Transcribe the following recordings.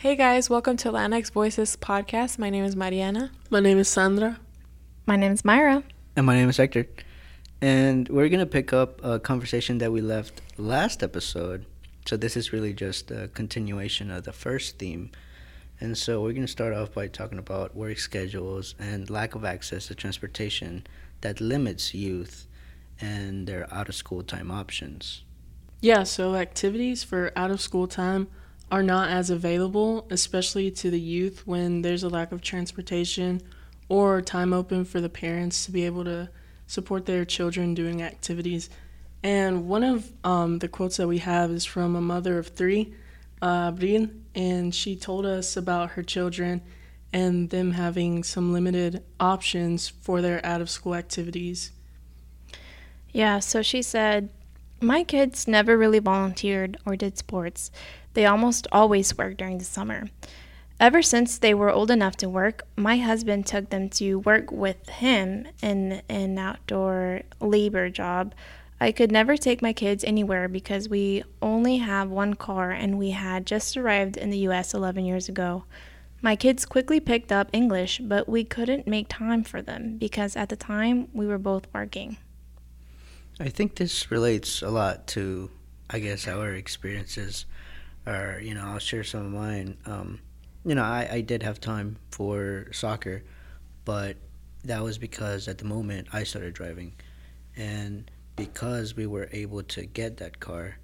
Hey guys, welcome to Latinx Voices podcast. My name is Mariana. My name is Sandra. My name is Myra. And my name is Hector. And we're going to pick up a conversation that we left last episode. So this is really just a continuation of the first theme. And so we're going to start off by talking about work schedules and lack of access to transportation that limits youth and their out of school time options. Yeah, so activities for out of school time are not as available, especially to the youth when there's a lack of transportation or time open for the parents to be able to support their children doing activities. And one of um, the quotes that we have is from a mother of three, uh, and she told us about her children and them having some limited options for their out of school activities. Yeah, so she said, My kids never really volunteered or did sports. They almost always work during the summer. Ever since they were old enough to work, my husband took them to work with him in an outdoor labor job. I could never take my kids anywhere because we only have one car and we had just arrived in the US 11 years ago. My kids quickly picked up English, but we couldn't make time for them because at the time we were both working. I think this relates a lot to, I guess, our experiences or you know I'll share some of mine. Um, you know, I, I did have time for soccer, but that was because at the moment I started driving, and because we were able to get that car,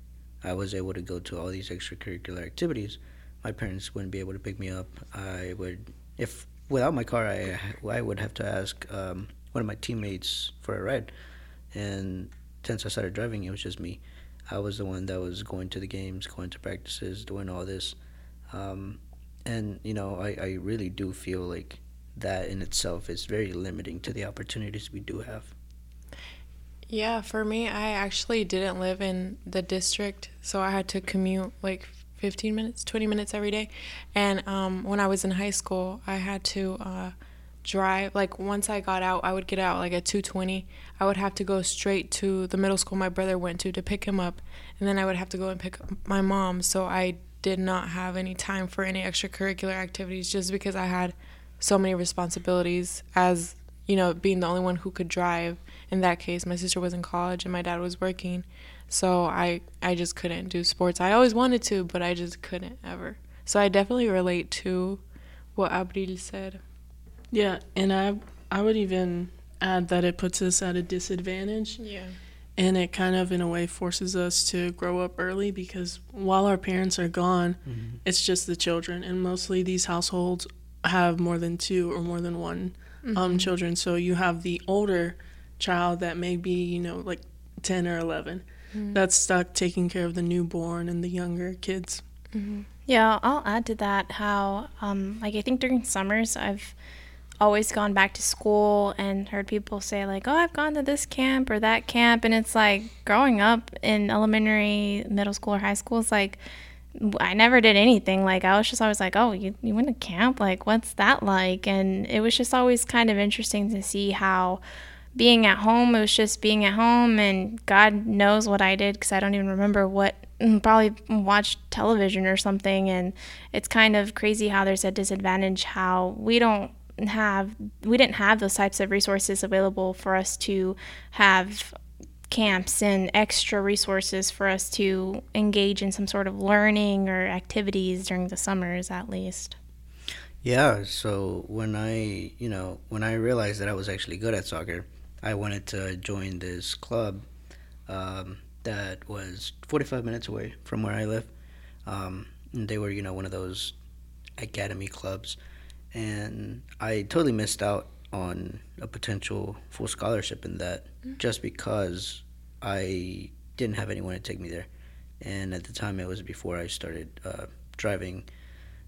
I was able to go to all these extracurricular activities. My parents wouldn't be able to pick me up. I would, if without my car, I I would have to ask um, one of my teammates for a ride, and since I started driving, it was just me. I was the one that was going to the games, going to practices, doing all this. Um, and, you know, I, I really do feel like that in itself is very limiting to the opportunities we do have. Yeah, for me, I actually didn't live in the district, so I had to commute like 15 minutes, 20 minutes every day. And um, when I was in high school, I had to uh, drive like once I got out, I would get out like at 2:20. I would have to go straight to the middle school my brother went to to pick him up, and then I would have to go and pick up my mom. So I did not have any time for any extracurricular activities just because I had so many responsibilities as, you know, being the only one who could drive. In that case, my sister was in college and my dad was working. So I I just couldn't do sports. I always wanted to, but I just couldn't ever. So I definitely relate to what Abril said. Yeah, and I I would even add that it puts us at a disadvantage. Yeah. And it kind of in a way forces us to grow up early because while our parents are gone, mm-hmm. it's just the children and mostly these households have more than two or more than one um, mm-hmm. um, children. So you have the older child that may be, you know, like 10 or 11 mm-hmm. that's stuck taking care of the newborn and the younger kids. Mm-hmm. Yeah, I'll add to that how, um, like, I think during summers, I've always gone back to school and heard people say like, "Oh, I've gone to this camp or that camp," and it's like growing up in elementary, middle school, or high school. It's like I never did anything. Like I was just always like, "Oh, you you went to camp? Like what's that like?" And it was just always kind of interesting to see how being at home it was just being at home and god knows what i did because i don't even remember what mm, probably watched television or something and it's kind of crazy how there's a disadvantage how we don't have we didn't have those types of resources available for us to have camps and extra resources for us to engage in some sort of learning or activities during the summers at least. Yeah, so when I, you know, when I realized that I was actually good at soccer, I wanted to join this club um, that was 45 minutes away from where I live. Um, they were, you know, one of those academy clubs and I totally missed out on a potential full scholarship in that mm-hmm. just because I didn't have anyone to take me there. And at the time, it was before I started uh, driving.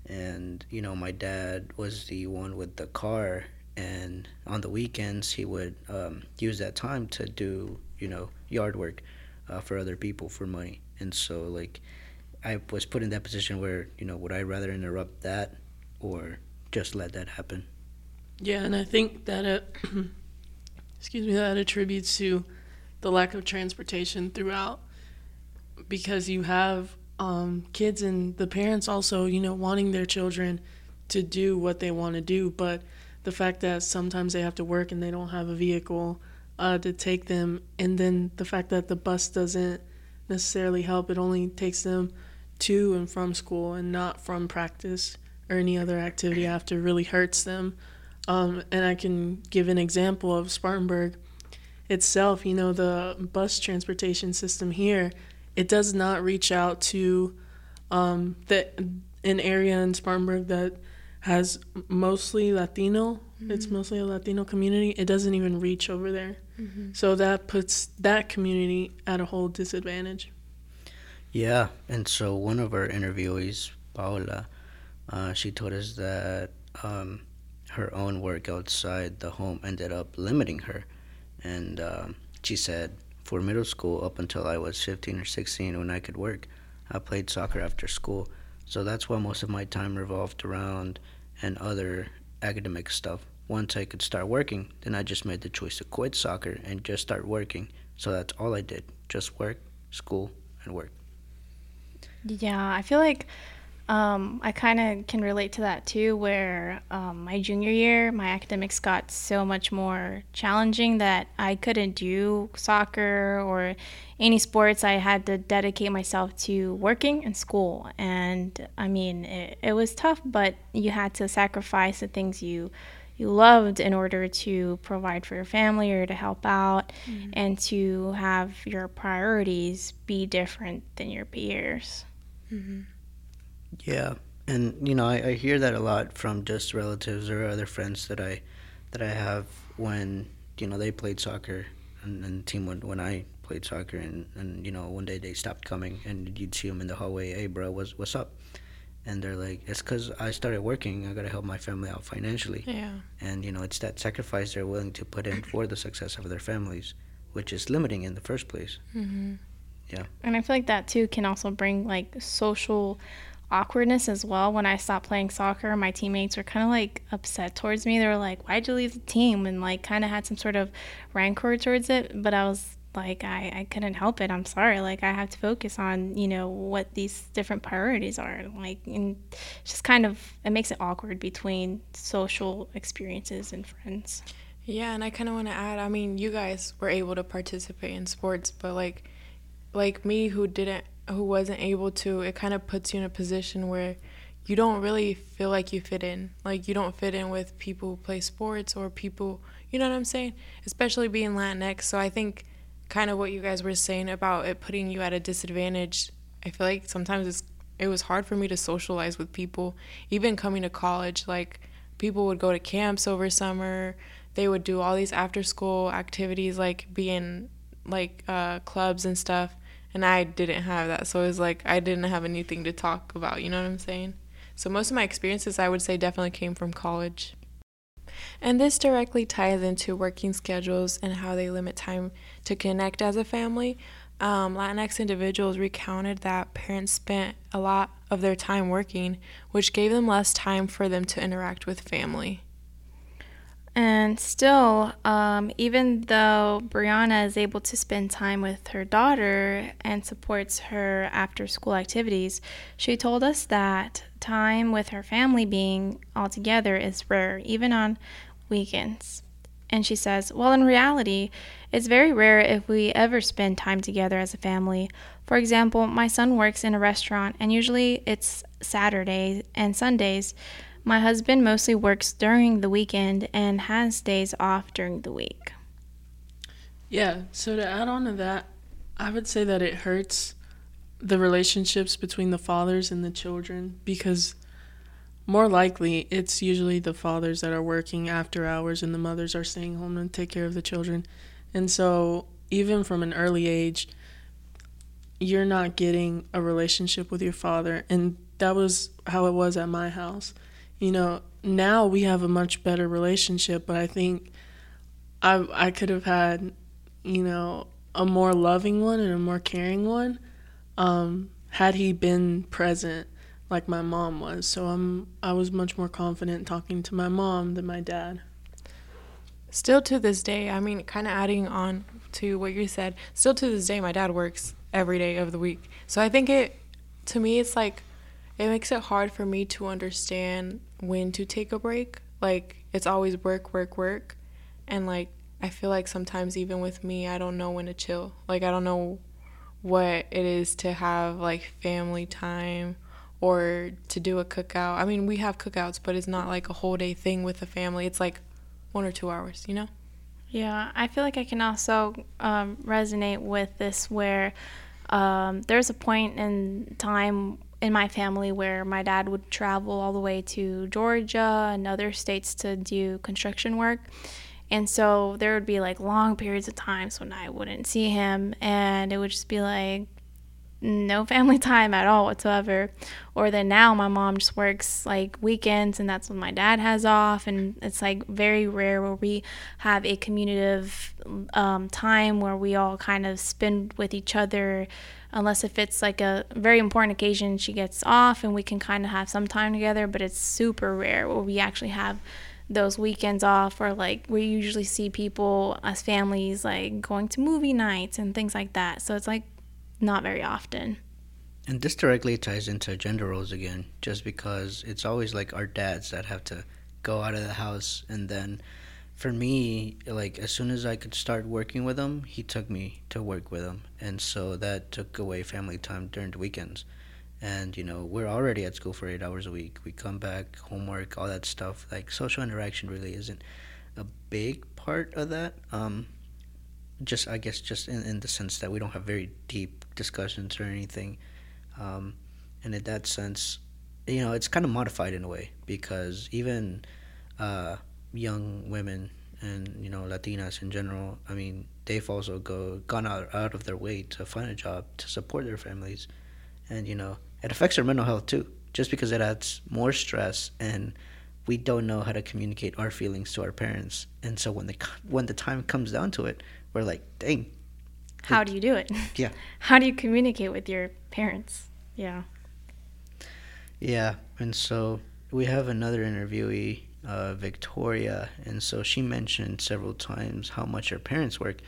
And, you know, my dad was the one with the car. And on the weekends, he would um, use that time to do, you know, yard work uh, for other people for money. And so, like, I was put in that position where, you know, would I rather interrupt that or just let that happen. Yeah, and I think that it, excuse me, that attributes to the lack of transportation throughout because you have um, kids and the parents also, you know, wanting their children to do what they want to do, but the fact that sometimes they have to work and they don't have a vehicle uh, to take them, and then the fact that the bus doesn't necessarily help, it only takes them to and from school and not from practice or any other activity after really hurts them. Um, and I can give an example of Spartanburg itself. You know, the bus transportation system here, it does not reach out to um, the an area in Spartanburg that has mostly Latino. Mm-hmm. It's mostly a Latino community. It doesn't even reach over there. Mm-hmm. So that puts that community at a whole disadvantage. Yeah, and so one of our interviewees, Paola, uh, she told us that um, her own work outside the home ended up limiting her. And um, she said, for middle school, up until I was 15 or 16, when I could work, I played soccer after school. So that's why most of my time revolved around and other academic stuff. Once I could start working, then I just made the choice to quit soccer and just start working. So that's all I did just work, school, and work. Yeah, I feel like um, I kind of can relate to that too, where um, my junior year, my academics got so much more challenging that I couldn't do soccer or any sports. I had to dedicate myself to working and school. And I mean, it, it was tough, but you had to sacrifice the things you you loved in order to provide for your family or to help out mm-hmm. and to have your priorities be different than your peers. Mm-hmm. Yeah, and you know, I, I hear that a lot from just relatives or other friends that I that I have when you know they played soccer and, and team when when I played soccer and and you know one day they stopped coming and you'd see them in the hallway, hey bro, what's what's up? And they're like, it's because I started working. I gotta help my family out financially. Yeah. And you know, it's that sacrifice they're willing to put in for the success of their families, which is limiting in the first place. Mm-hmm. Yeah. And I feel like that too can also bring like social awkwardness as well. When I stopped playing soccer, my teammates were kind of like upset towards me. They were like, "Why'd you leave the team?" and like kind of had some sort of rancor towards it. But I was like, I I couldn't help it. I'm sorry. Like I have to focus on you know what these different priorities are. Like and just kind of it makes it awkward between social experiences and friends. Yeah, and I kind of want to add. I mean, you guys were able to participate in sports, but like like me who didn't who wasn't able to, it kind of puts you in a position where you don't really feel like you fit in. Like you don't fit in with people who play sports or people, you know what I'm saying? Especially being Latinx. So I think kind of what you guys were saying about it putting you at a disadvantage. I feel like sometimes it's it was hard for me to socialize with people. Even coming to college, like people would go to camps over summer. They would do all these after school activities like being like uh, clubs and stuff and I didn't have that. So it was like I didn't have anything to talk about, you know what I'm saying? So most of my experiences I would say definitely came from college. And this directly ties into working schedules and how they limit time to connect as a family. Um, Latinx individuals recounted that parents spent a lot of their time working, which gave them less time for them to interact with family. And still, um, even though Brianna is able to spend time with her daughter and supports her after school activities, she told us that time with her family being all together is rare, even on weekends. And she says, Well, in reality, it's very rare if we ever spend time together as a family. For example, my son works in a restaurant, and usually it's Saturdays and Sundays. My husband mostly works during the weekend and has days off during the week. Yeah, so to add on to that, I would say that it hurts the relationships between the fathers and the children because more likely it's usually the fathers that are working after hours and the mothers are staying home and take care of the children. And so, even from an early age, you're not getting a relationship with your father. And that was how it was at my house you know, now we have a much better relationship, but I think I I could have had, you know, a more loving one and a more caring one um, had he been present like my mom was. So I'm I was much more confident talking to my mom than my dad. Still to this day, I mean, kind of adding on to what you said, still to this day, my dad works every day of the week. So I think it to me it's like it makes it hard for me to understand when to take a break. Like it's always work, work, work. And like I feel like sometimes even with me, I don't know when to chill. Like I don't know what it is to have like family time or to do a cookout. I mean, we have cookouts, but it's not like a whole day thing with the family. It's like one or two hours, you know? Yeah, I feel like I can also um, resonate with this where um, there's a point in time in my family where my dad would travel all the way to Georgia and other states to do construction work. And so there would be like long periods of times when I wouldn't see him, and it would just be like no family time at all whatsoever. Or then now my mom just works like weekends, and that's when my dad has off, and it's like very rare where we have a communicative um, time where we all kind of spend with each other. Unless if it's like a very important occasion, she gets off and we can kind of have some time together, but it's super rare where we actually have those weekends off or like we usually see people as families like going to movie nights and things like that so it's like not very often And this directly ties into gender roles again, just because it's always like our dads that have to go out of the house. And then for me, like as soon as I could start working with him, he took me to work with him. And so that took away family time during the weekends. And, you know, we're already at school for eight hours a week. We come back, homework, all that stuff. Like social interaction really isn't a big part of that. Um, just, I guess, just in, in the sense that we don't have very deep discussions or anything. Um, and in that sense, you know, it's kind of modified in a way because even uh, young women and you know Latinas in general, I mean, they've also go gone out out of their way to find a job to support their families, and you know, it affects their mental health too. Just because it adds more stress and we don't know how to communicate our feelings to our parents, and so when the when the time comes down to it, we're like, dang, how do you do it? Yeah. how do you communicate with your parents? Yeah. Yeah, and so we have another interviewee, uh, Victoria, and so she mentioned several times how much her parents work,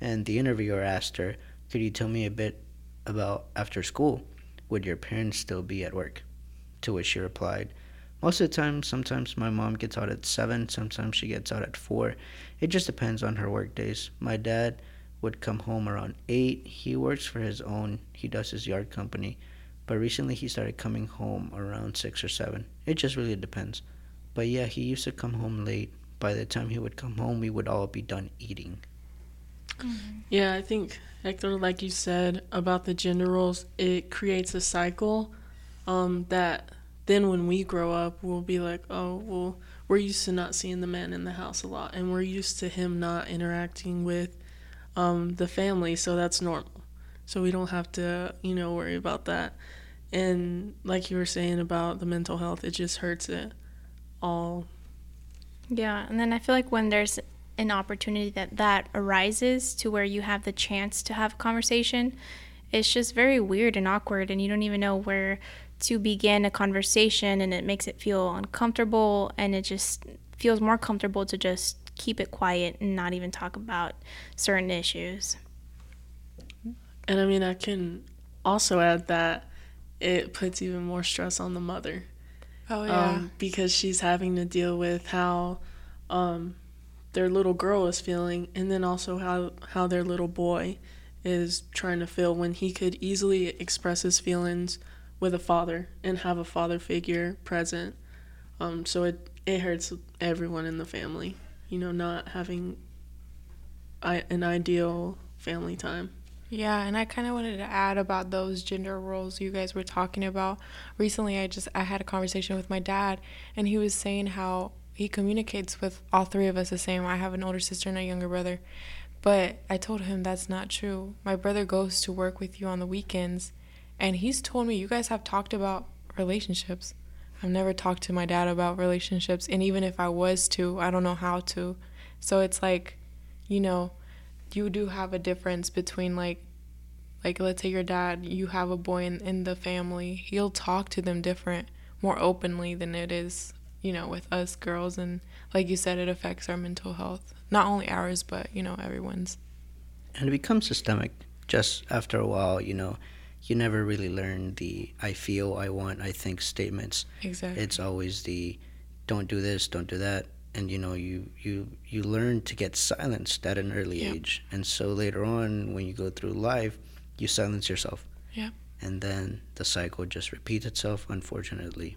and the interviewer asked her, "Could you tell me a bit about after school? Would your parents still be at work?" To which she replied, "Most of the time, sometimes my mom gets out at seven, sometimes she gets out at four. It just depends on her work days. My dad." Would come home around 8. He works for his own, he does his yard company but recently he started coming home around 6 or 7. It just really depends. But yeah, he used to come home late. By the time he would come home, we would all be done eating. Yeah, I think Hector, like you said about the gender roles, it creates a cycle um, that then when we grow up, we'll be like, oh, well, we're used to not seeing the man in the house a lot, and we're used to him not interacting with um, the family, so that's normal. So we don't have to, you know, worry about that. And like you were saying about the mental health, it just hurts it all. Yeah, and then I feel like when there's an opportunity that that arises to where you have the chance to have a conversation, it's just very weird and awkward, and you don't even know where to begin a conversation, and it makes it feel uncomfortable, and it just feels more comfortable to just keep it quiet and not even talk about certain issues. And I mean, I can also add that it puts even more stress on the mother. Oh yeah. um, because she's having to deal with how um, their little girl is feeling, and then also how how their little boy is trying to feel when he could easily express his feelings with a father and have a father figure present. Um, so it it hurts everyone in the family, you know, not having I, an ideal family time. Yeah, and I kind of wanted to add about those gender roles you guys were talking about. Recently, I just I had a conversation with my dad, and he was saying how he communicates with all three of us the same. I have an older sister and a younger brother, but I told him that's not true. My brother goes to work with you on the weekends, and he's told me you guys have talked about relationships. I've never talked to my dad about relationships, and even if I was to, I don't know how to. So it's like, you know, you do have a difference between like like let's say your dad you have a boy in, in the family he'll talk to them different more openly than it is you know with us girls and like you said it affects our mental health not only ours but you know everyone's And it becomes systemic just after a while, you know. you never really learn the I feel, I want, I think statements. Exactly. It's always the don't do this, don't do that. And you know, you you you learn to get silenced at an early Yep. age. And so later on when you go through life, you silence yourself. Yep. And then the cycle just repeats itself unfortunately.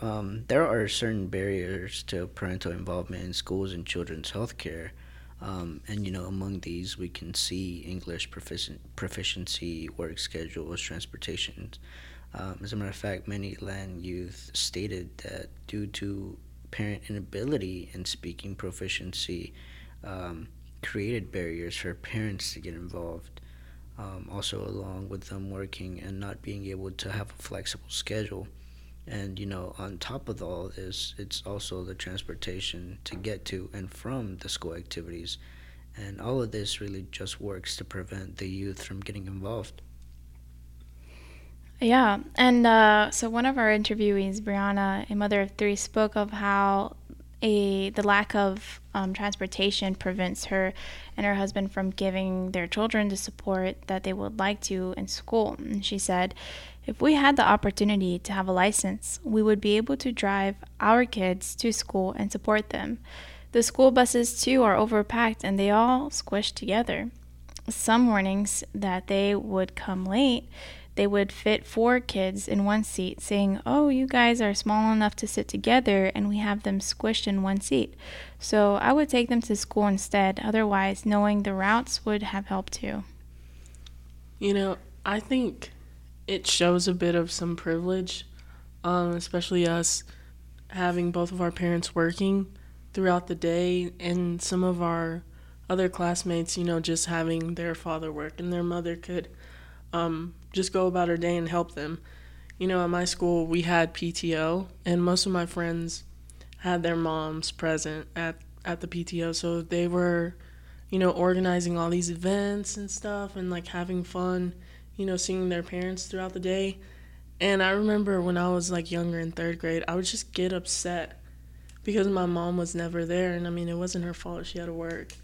Um, there are certain barriers to parental involvement in schools and children's health care. Um, and you know, among these, we can see English proficien- proficiency, work schedules, transportation. Um, as a matter of fact, many land youth stated that due to parent inability in speaking proficiency, um, created barriers for parents to get involved. Um, also, along with them working and not being able to have a flexible schedule. And you know, on top of all this, it's also the transportation to get to and from the school activities. And all of this really just works to prevent the youth from getting involved. Yeah, and uh, so one of our interviewees, Brianna, a mother of three, spoke of how a the lack of um, transportation prevents her and her husband from giving their children the support that they would like to in school. And she said, if we had the opportunity to have a license, we would be able to drive our kids to school and support them. The school buses too are overpacked and they all squish together. Some mornings that they would come late, they would fit four kids in one seat, saying, Oh, you guys are small enough to sit together, and we have them squished in one seat. So I would take them to school instead. Otherwise, knowing the routes would have helped too. You know, I think it shows a bit of some privilege, um, especially us having both of our parents working throughout the day, and some of our other classmates, you know, just having their father work and their mother could um, just go about her day and help them. You know, at my school, we had PTO, and most of my friends had their moms present at, at the PTO, so they were, you know, organizing all these events and stuff and like having fun you know, seeing their parents throughout the day. And I remember when I was like younger in third grade, I would just get upset because my mom was never there. And I mean, it wasn't her fault, she had to work.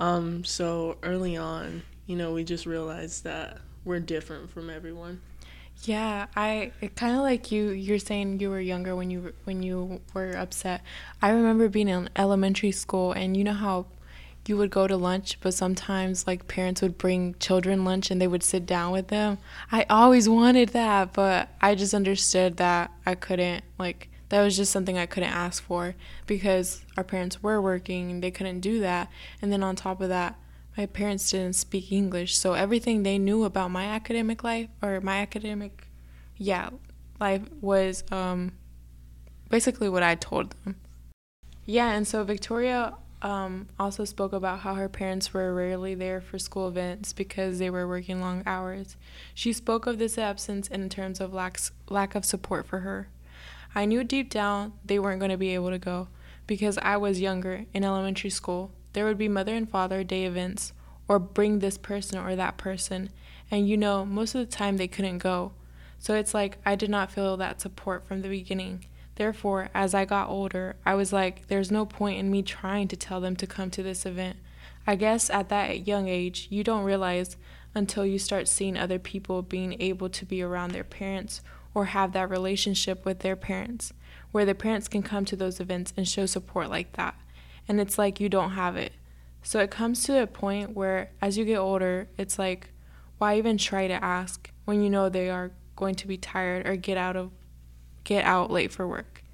Um, so early on, you know, we just realized that we're different from everyone. Yeah, I kind of like you. You're saying you were younger when you when you were upset. I remember being in elementary school, and you know how you would go to lunch, but sometimes like parents would bring children lunch and they would sit down with them. I always wanted that, but I just understood that I couldn't like that was just something I couldn't ask for because our parents were working and they couldn't do that. And then on top of that, my parents didn't speak English, so everything they knew about my academic life or my academic yeah, life was um basically what I told them. Yeah, and so Victoria um, also spoke about how her parents were rarely there for school events because they were working long hours. She spoke of this absence in terms of lack, lack of support for her. I knew deep down they weren't going to be able to go because I was younger in elementary school. There would be mother and father day events or bring this person or that person, and you know, most of the time they couldn't go. So it's like I did not feel that support from the beginning. Therefore, as I got older, I was like, there's no point in me trying to tell them to come to this event. I guess at that young age, you don't realize until you start seeing other people being able to be around their parents or have that relationship with their parents, where the parents can come to those events and show support like that. And it's like you don't have it. So it comes to a point where, as you get older, it's like, why even try to ask when you know they are going to be tired or get out of get out late for work.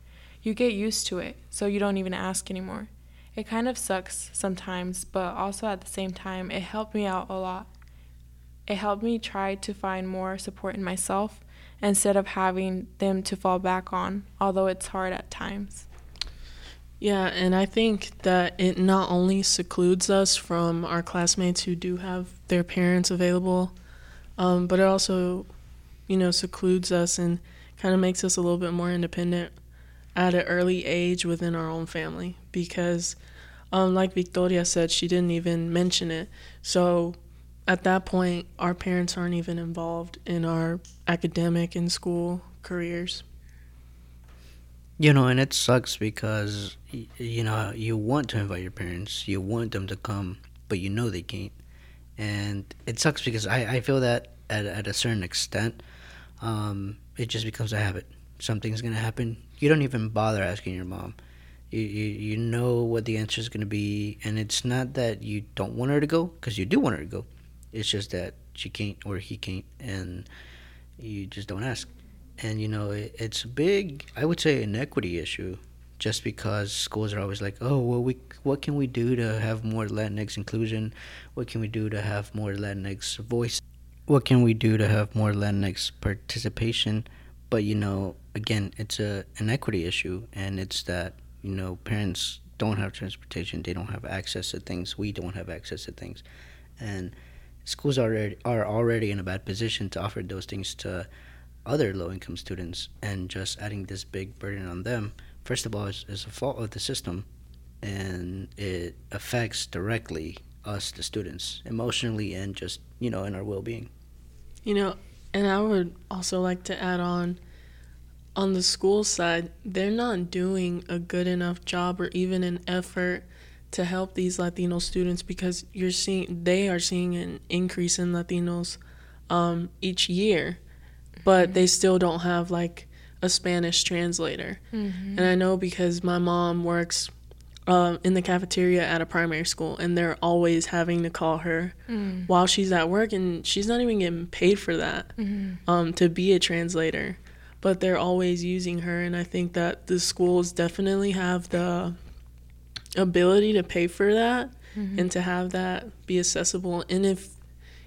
You get used to it, so you don't even ask anymore. It kind of sucks sometimes, but also at the same time, it helped me out a lot. It helped me try to find more support in myself instead of having them to fall back on, although it's hard at times. Yeah, and I think that it not only secludes us from our classmates who do have their parents available, um, but it also, you know, secludes us and kind of makes us a little bit more independent at an early age within our own family because um, like victoria said she didn't even mention it. So at that point our parents aren't even involved in our academic and school careers You know, and it sucks because you know you want to invite your parents, you want them to come, but you know they can't, and it sucks because I I feel that at, at a certain extent, um, it just becomes a habit. Something's gonna happen. You don't even bother asking your mom. You, you, you know what the answer is going to be and it's not that you don't want her to go because you do want her to go it's just that she can't or he can't and you just don't ask and you know it, it's a big i would say inequity issue just because schools are always like oh well we what can we do to have more latinx inclusion? What can we do to have more latinx voice? What can we do to have more latinx participation? But you know again it's a an equity issue and it's that you know parents don't have transportation they don't have access to things we don't have access to things. And schools already are already in a bad position to offer those things to other low income students and just adding this big burden on them first of all is, is a fault of the system and it affects directly us the students emotionally and just you know in our well-being. You know and i would also like to add on on the school side they're not doing a good enough job or even an effort to help these Latino students because you're seeing they are seeing an increase in Latinos um, each year, but mm-hmm. they still don't have like a Spanish translator. Mm-hmm. And I know because my mom works uh, in the cafeteria at a primary school, and they're always having to call her mm. while she's at work, and she's not even getting paid for that mm-hmm. um, to be a translator. But they're always using her, and I think that the schools definitely have the ability to pay for that mm-hmm. and to have that be accessible. And if,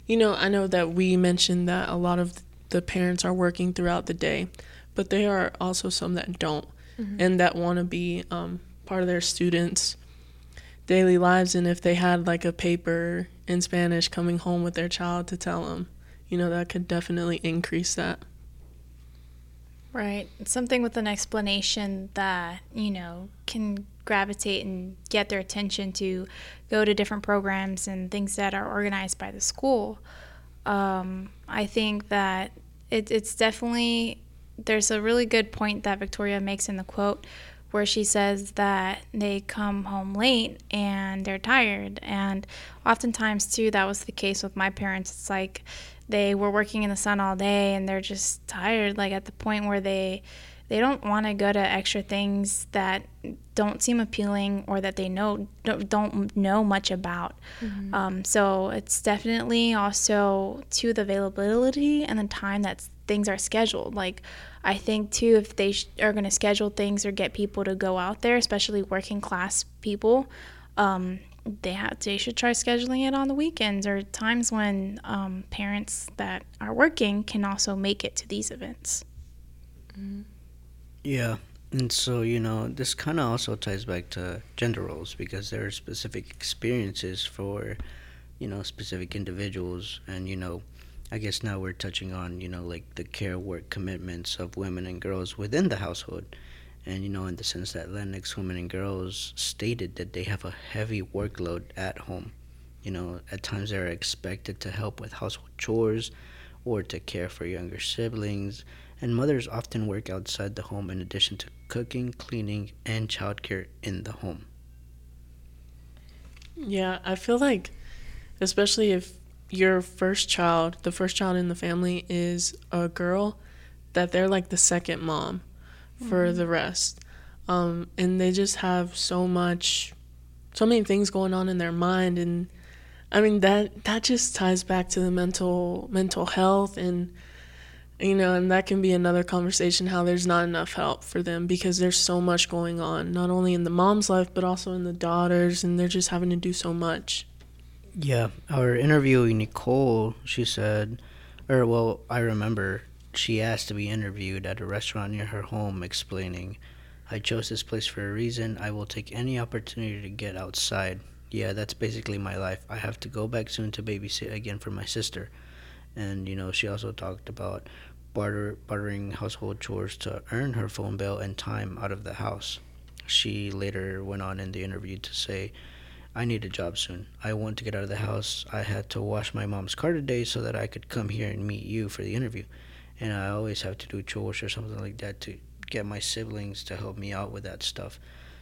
you know, I know that we mentioned that a lot of the parents are working throughout the day, but there are also some that don't mm-hmm. and that want to be um, part of their students' daily lives. And if they had like a paper in Spanish coming home with their child to tell them, you know, that could definitely increase that. Right. Something with an explanation that, you know, can gravitate and get their attention to go to different programs and things that are organized by the school. Um, I think that it, it's definitely, there's a really good point that Victoria makes in the quote where she says that they come home late and they're tired. And oftentimes, too, that was the case with my parents. It's like they were working in the sun all day and they're just tired, like at the point where they they don't want to go to extra things that don't seem appealing or that they know don't, don't know much about. Mm-hmm. Um, so it's definitely also to the availability and the time that things are scheduled. Like I think too, if they sh- are going to schedule things or get people to go out there, especially working class people, um, they have they should try scheduling it on the weekends or times when um, parents that are working can also make it to these events. Mm-hmm. Yeah. And so, you know, this kind of also ties back to gender roles because there are specific experiences for, you know, specific individuals. And, you know, I guess now we're touching on, you know, like the care work commitments of women and girls within the household. And, you know, in the sense that Latinx women and girls stated that they have a heavy workload at home. You know, at times they're expected to help with household chores or to care for younger siblings and mothers often work outside the home in addition to cooking, cleaning, and childcare in the home. Yeah, I feel like, especially if your first child, the first child in the family, is a girl, that they're like the second mom for mm-hmm. the rest. Um, and they just have so much, so many things going on in their mind. And I mean, that, that just ties back to the mental, mental health and you know, and that can be another conversation how there's not enough help for them because there's so much going on, not only in the mom's life, but also in the daughter's, and they're just having to do so much. Yeah, our interviewee, Nicole, she said, or well, I remember she asked to be interviewed at a restaurant near her home, explaining, I chose this place for a reason. I will take any opportunity to get outside. Yeah, that's basically my life. I have to go back soon to babysit again for my sister and you know she also talked about barter, bartering household chores to earn her phone bill and time out of the house. She later went on in the interview to say, I need a job soon. I want to get out of the house. I had to wash my mom's car today so that I could come here and meet you for the interview. And I always have to do chores or something like that to get my siblings to help me out with that stuff.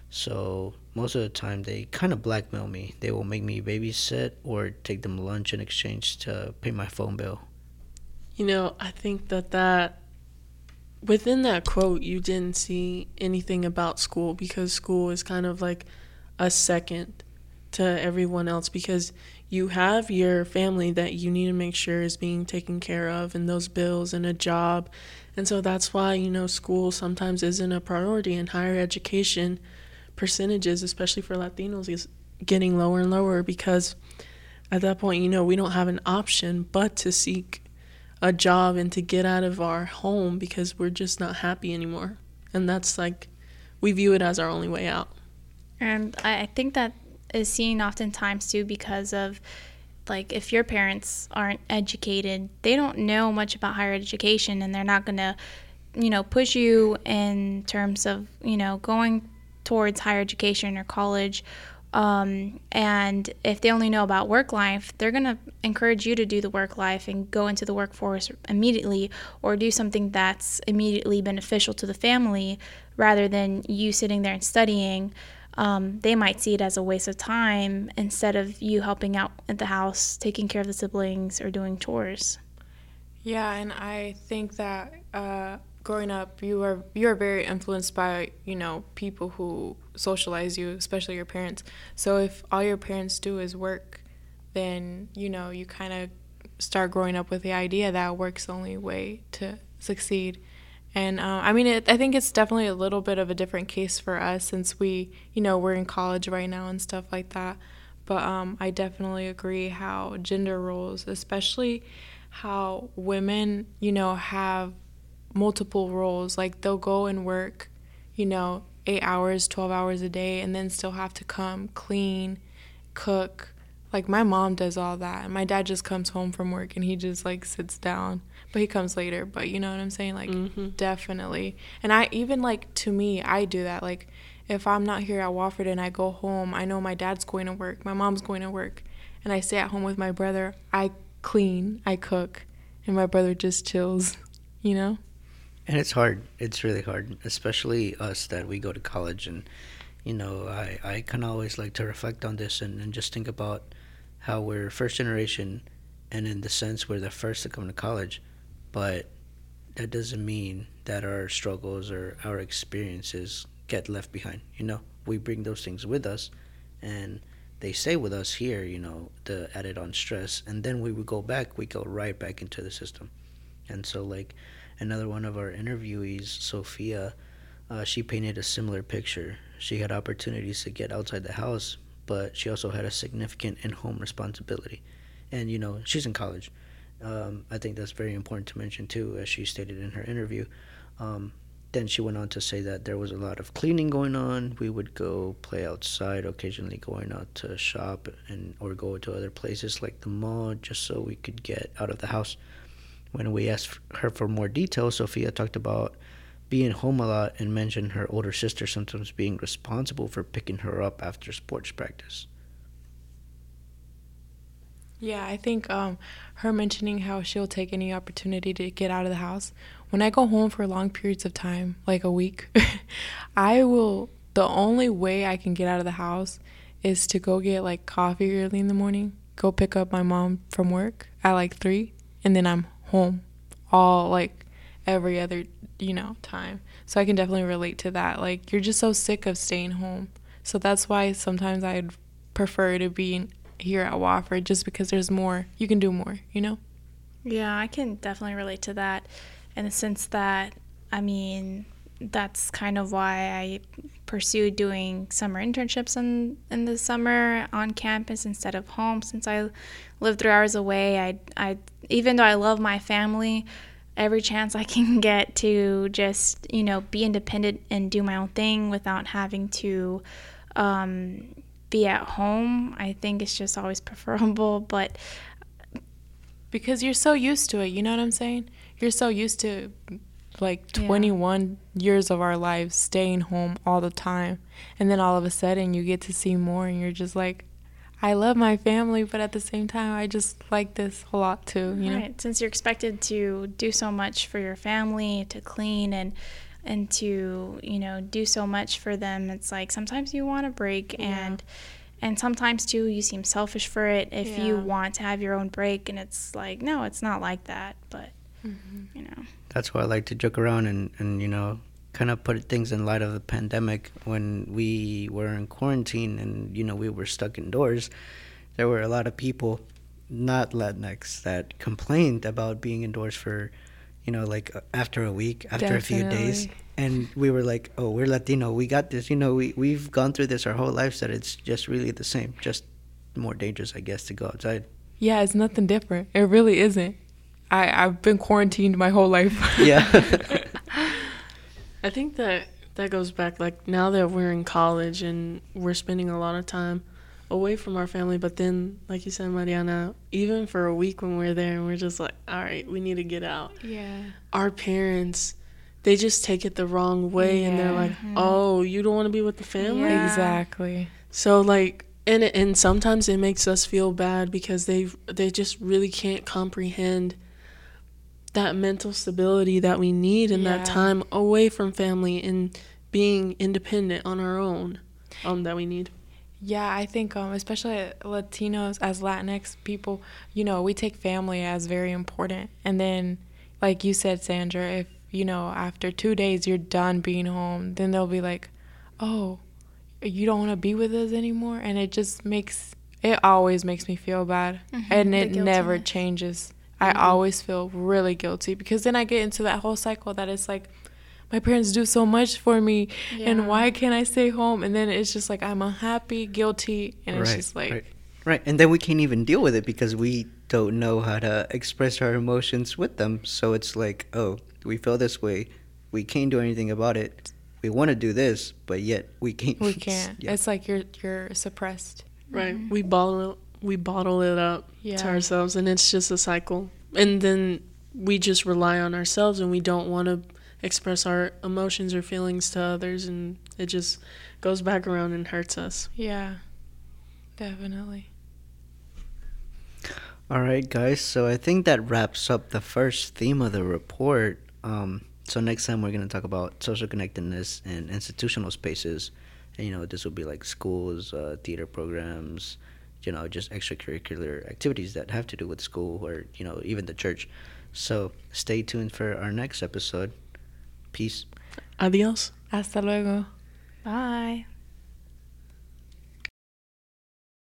So most of the time they kind of blackmail me. They will make me babysit or take them lunch in exchange to pay my phone bill. You know, I think that that within that quote, you didn't see anything about school because school is kind of like a second to everyone else because you have your family that you need to make sure is being taken care of and those bills and a job. And so that's why, you know, school sometimes isn't a priority and higher education percentages, especially for Latinos, is getting lower and lower because at that point, you know, we don't have an option but to seek a job and to get out of our home because we're just not happy anymore. And that's like, we view it as our only way out. And I think that is seen oftentimes too because of like if your parents aren't educated, they don't know much about higher education and they're not going to, you know, push you in terms of, you know, going towards higher education or college um, and if they only know about work life, they're going to encourage you to do the work life and go into the workforce immediately or do something that's immediately beneficial to the family rather than you sitting there and studying. Um, they might see it as a waste of time instead of you helping out at the house, taking care of the siblings, or doing chores. Yeah, and I think that uh, growing up, you are you are very influenced by you know people who socialize you, especially your parents. So if all your parents do is work, then you know you kind of start growing up with the idea that work's the only way to succeed. And uh, I mean, it, I think it's definitely a little bit of a different case for us since we, you know, we're in college right now and stuff like that. But um, I definitely agree how gender roles, especially how women, you know, have multiple roles. Like they'll go and work, you know, eight hours, 12 hours a day, and then still have to come clean, cook. Like my mom does all that. And my dad just comes home from work and he just like sits down. But he comes later. But you know what I'm saying? Like mm-hmm. definitely. And I even like to me, I do that. Like if I'm not here at Wofford and I go home, I know my dad's going to work, my mom's going to work, and I stay at home with my brother. I clean, I cook, and my brother just chills, you know? And it's hard. It's really hard especially us that we go to college and you know i i can always like to reflect on this and, and just think about how we're first generation and in the sense we're the first to come to college. But that doesn't mean that our struggles or our experiences get left behind you know? We bring those things with us and they stay with us here you know the added on stress. And then we would go back we go right back into the system. And so like another one of our interviewees, Sophia, uh, she painted a similar picture. She had opportunities to get outside the house, but she also had a significant in-home responsibility. And you know, she's in college. Um, I think that's very important to mention too, as she stated in her interview. Um, then she went on to say that there was a lot of cleaning going on. We would go play outside, occasionally going out to shop and or go to other places like the mall, just so we could get out of the house. When we asked her for more details, Sophia talked about being home a lot and mentioned her older sister sometimes being responsible for picking her up after sports practice. Yeah, I think um, her mentioning how she'll take any opportunity to get out of the house. When I go home for long periods of time, like a week, I will. The only way I can get out of the house is to go get like coffee early in the morning, go pick up my mom from work at like three, and then I'm home all like every other, you know, time. So I can definitely relate to that. Like you're just so sick of staying home. So that's why sometimes I'd prefer to be here at Wofford just because there's more. You can do more, you know? Yeah, I can definitely relate to that in the sense that I mean, that's kind of why I pursued doing summer internships in in the summer on campus instead of home since I live 3 hours away. I I even though I love my family, every chance I can get to just, you know, be independent and do my own thing without having to um, be at home, I think it's just always preferable, but because you're so used to it, you know what I'm saying? You're so used to like 21 yeah. years of our lives staying home all the time. And then all of a sudden you get to see more and you're just like, I love my family, but at the same time, I just like this a lot too. You right. know, since you're expected to do so much for your family, to clean and and to you know do so much for them, it's like sometimes you want a break yeah. and and sometimes too you seem selfish for it if yeah. you want to have your own break and it's like no it's not like that but Mm-hmm. You know. That's why I like to joke around and, and you know, kind of put things in light of the pandemic. When we were in quarantine and, you know, we were stuck indoors, there were a lot of people, not Latinx, that complained about being indoors for, you know, like uh, after a week, after a few days. And we were like, oh, we're Latino. We got this. You know, we, we've gone through this our whole lives that it's just really the same. Just more dangerous, I guess, to go outside. Yeah, it's nothing different. It really isn't. I I've been quarantined my whole life. Yeah. I think that that goes back like now that we're in college and we're spending a lot of time away from our family, but then like you said, Mariana, even for a week when we're there and we're just like, all right, we need to get out. yeah. Our parents, they just take it the wrong way and they're Yeah. like, oh, you don't want to be with the family. Yeah. Exactly. So like and and sometimes it makes us feel bad because they they just really can't comprehend that mental stability that we need in that time away from family and being independent on our own um that we need. Yeah, I think um, especially Latinos as Latinx people, you know, we take family as very important. And then, like you said, Sandra, if you know after two days you're done being home, then they'll be like, "Oh, you don't want to be with us anymore," and it just makes it always makes me feel bad, and it never changes. I mm-hmm. always feel really guilty because then I get into that whole cycle that it's like my parents do so much for me Yeah. and why can't I stay home? And then it's just like I'm unhappy, guilty, and it's just like right, right. And then we can't even deal with it because we don't know how to express our emotions with them. So it's like, oh, we feel this way. We can't do anything about it. We want to do this, but yet we can't. we can't. Yeah. It's like you're you're suppressed. Right. Mm-hmm. We bottle we bottle it up Yeah. to ourselves and it's just a cycle. And then we just rely on ourselves and we don't want to express our emotions or feelings to others and it just goes back around and hurts us. Yeah, definitely. All right, guys. So I think that wraps up the first theme of the report. Um, so next time we're going to talk about social connectedness and institutional spaces. And, you know, this will be like schools, uh, theater programs, you know, just extracurricular activities that have to do with school or, you know, even the church. So stay tuned for our next episode. Peace. Adios. Hasta luego. Bye.